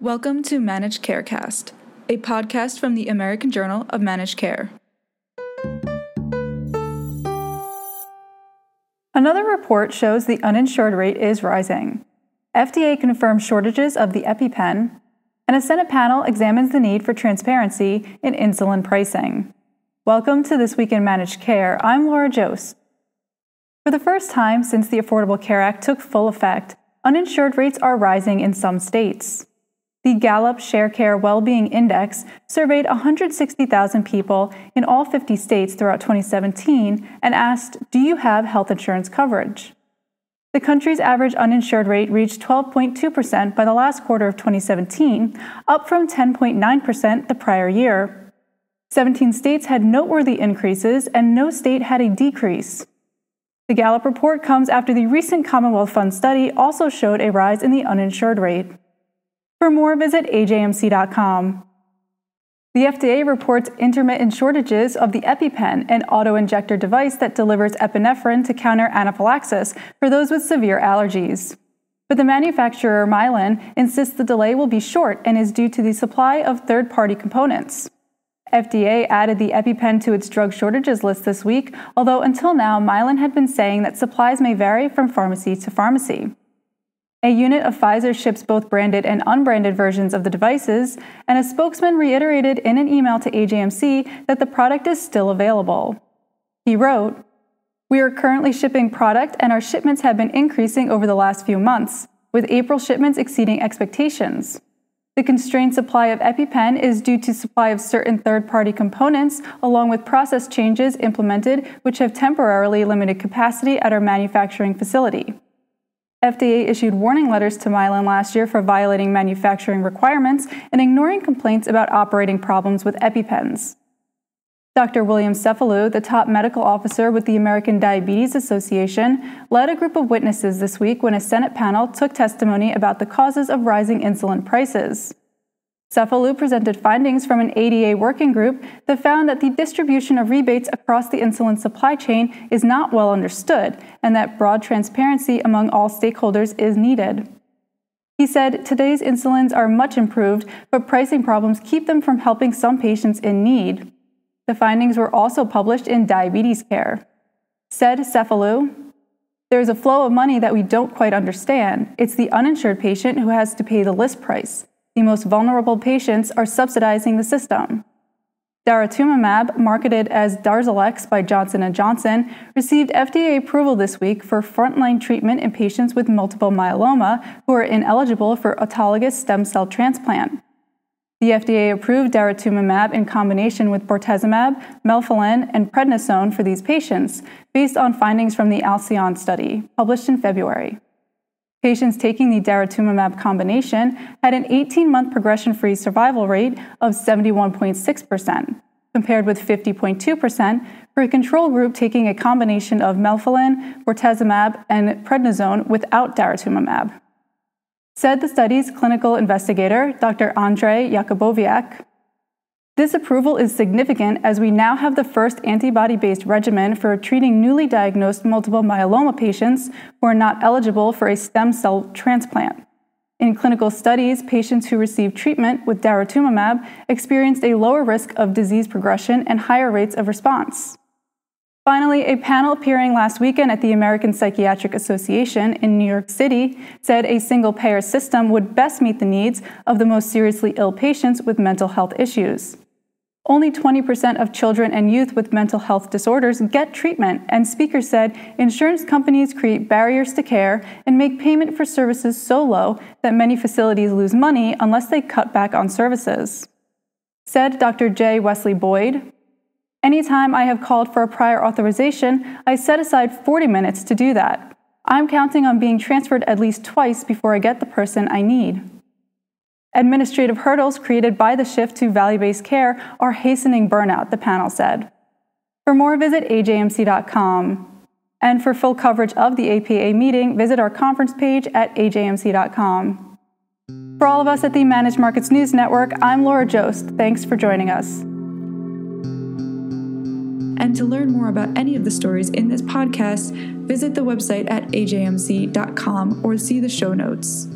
Welcome to Managed Carecast, a podcast from the American Journal of Managed Care. Another report shows the uninsured rate is rising. FDA confirms shortages of the EpiPen, and a Senate panel examines the need for transparency in insulin pricing. Welcome to This Week in Managed Care. I'm Laura Joszt. For the first time since the Affordable Care Act took full effect, uninsured rates are rising in some states. The Gallup Sharecare Wellbeing Index surveyed 160,000 people in all 50 states throughout 2017 and asked, Do you have health insurance coverage? The country's average uninsured rate reached 12.2% by the last quarter of 2017, up from 10.9% the prior year. 17 states had noteworthy increases, and no state had a decrease. The Gallup report comes after the recent Commonwealth Fund study also showed a rise in the uninsured rate. For more, visit ajmc.com. The FDA reports intermittent shortages of the EpiPen, an autoinjector device that delivers epinephrine to counter anaphylaxis for those with severe allergies. But the manufacturer Mylan insists the delay will be short and is due to the supply of third party components. FDA added the EpiPen to its drug shortages list this week, although until now, Mylan had been saying that supplies may vary from pharmacy to pharmacy. A unit of Pfizer ships both branded and unbranded versions of the devices, and a spokesman reiterated in an email to AJMC that the product is still available. He wrote, We are currently shipping product, and our shipments have been increasing over the last few months, with April shipments exceeding expectations. The constrained supply of EpiPen is due to supply of certain third-party components along with process changes implemented which have temporarily limited capacity at our manufacturing facility. FDA issued warning letters to Mylan last year for violating manufacturing requirements and ignoring complaints about operating problems with EpiPens. Dr. William Cefalu, the top medical officer with the American Diabetes Association, led a group of witnesses this week when a Senate panel took testimony about the causes of rising insulin prices. Cefalu presented findings from an ADA working group that found that the distribution of rebates across the insulin supply chain is not well understood and that broad transparency among all stakeholders is needed. He said today's insulins are much improved, but pricing problems keep them from helping some patients in need. The findings were also published in Diabetes Care. Said Cefalu, there is a flow of money that we don't quite understand. It's the uninsured patient who has to pay the list price the most vulnerable patients are subsidizing the system. Daratumumab, marketed as Darzalex by Johnson & Johnson, received FDA approval this week for frontline treatment in patients with multiple myeloma who are ineligible for autologous stem cell transplant. The FDA approved daratumumab in combination with bortezomib, melphalan, and prednisone for these patients, based on findings from the Alcyone study, published in February. Patients taking the daratumumab combination had an 18 month progression free survival rate of 71.6%, compared with 50.2% for a control group taking a combination of melphalan, bortezomib, and prednisone without daratumumab. Said the study's clinical investigator, Dr. Andrei Jakubowiak, this approval is significant as we now have the first antibody based regimen for treating newly diagnosed multiple myeloma patients who are not eligible for a stem cell transplant. In clinical studies, patients who received treatment with daratumumab experienced a lower risk of disease progression and higher rates of response. Finally, a panel appearing last weekend at the American Psychiatric Association in New York City said a single payer system would best meet the needs of the most seriously ill patients with mental health issues. Only 20% of children and youth with mental health disorders get treatment, and speakers said insurance companies create barriers to care and make payment for services so low that many facilities lose money unless they cut back on services. Said Dr. J. Wesley Boyd, Anytime I have called for a prior authorization, I set aside 40 minutes to do that. I'm counting on being transferred at least twice before I get the person I need. Administrative hurdles created by the shift to value based care are hastening burnout, the panel said. For more, visit ajmc.com. And for full coverage of the APA meeting, visit our conference page at ajmc.com. For all of us at the Managed Markets News Network, I'm Laura Joszt. Thanks for joining us. And to learn more about any of the stories in this podcast, visit the website at ajmc.com or see the show notes.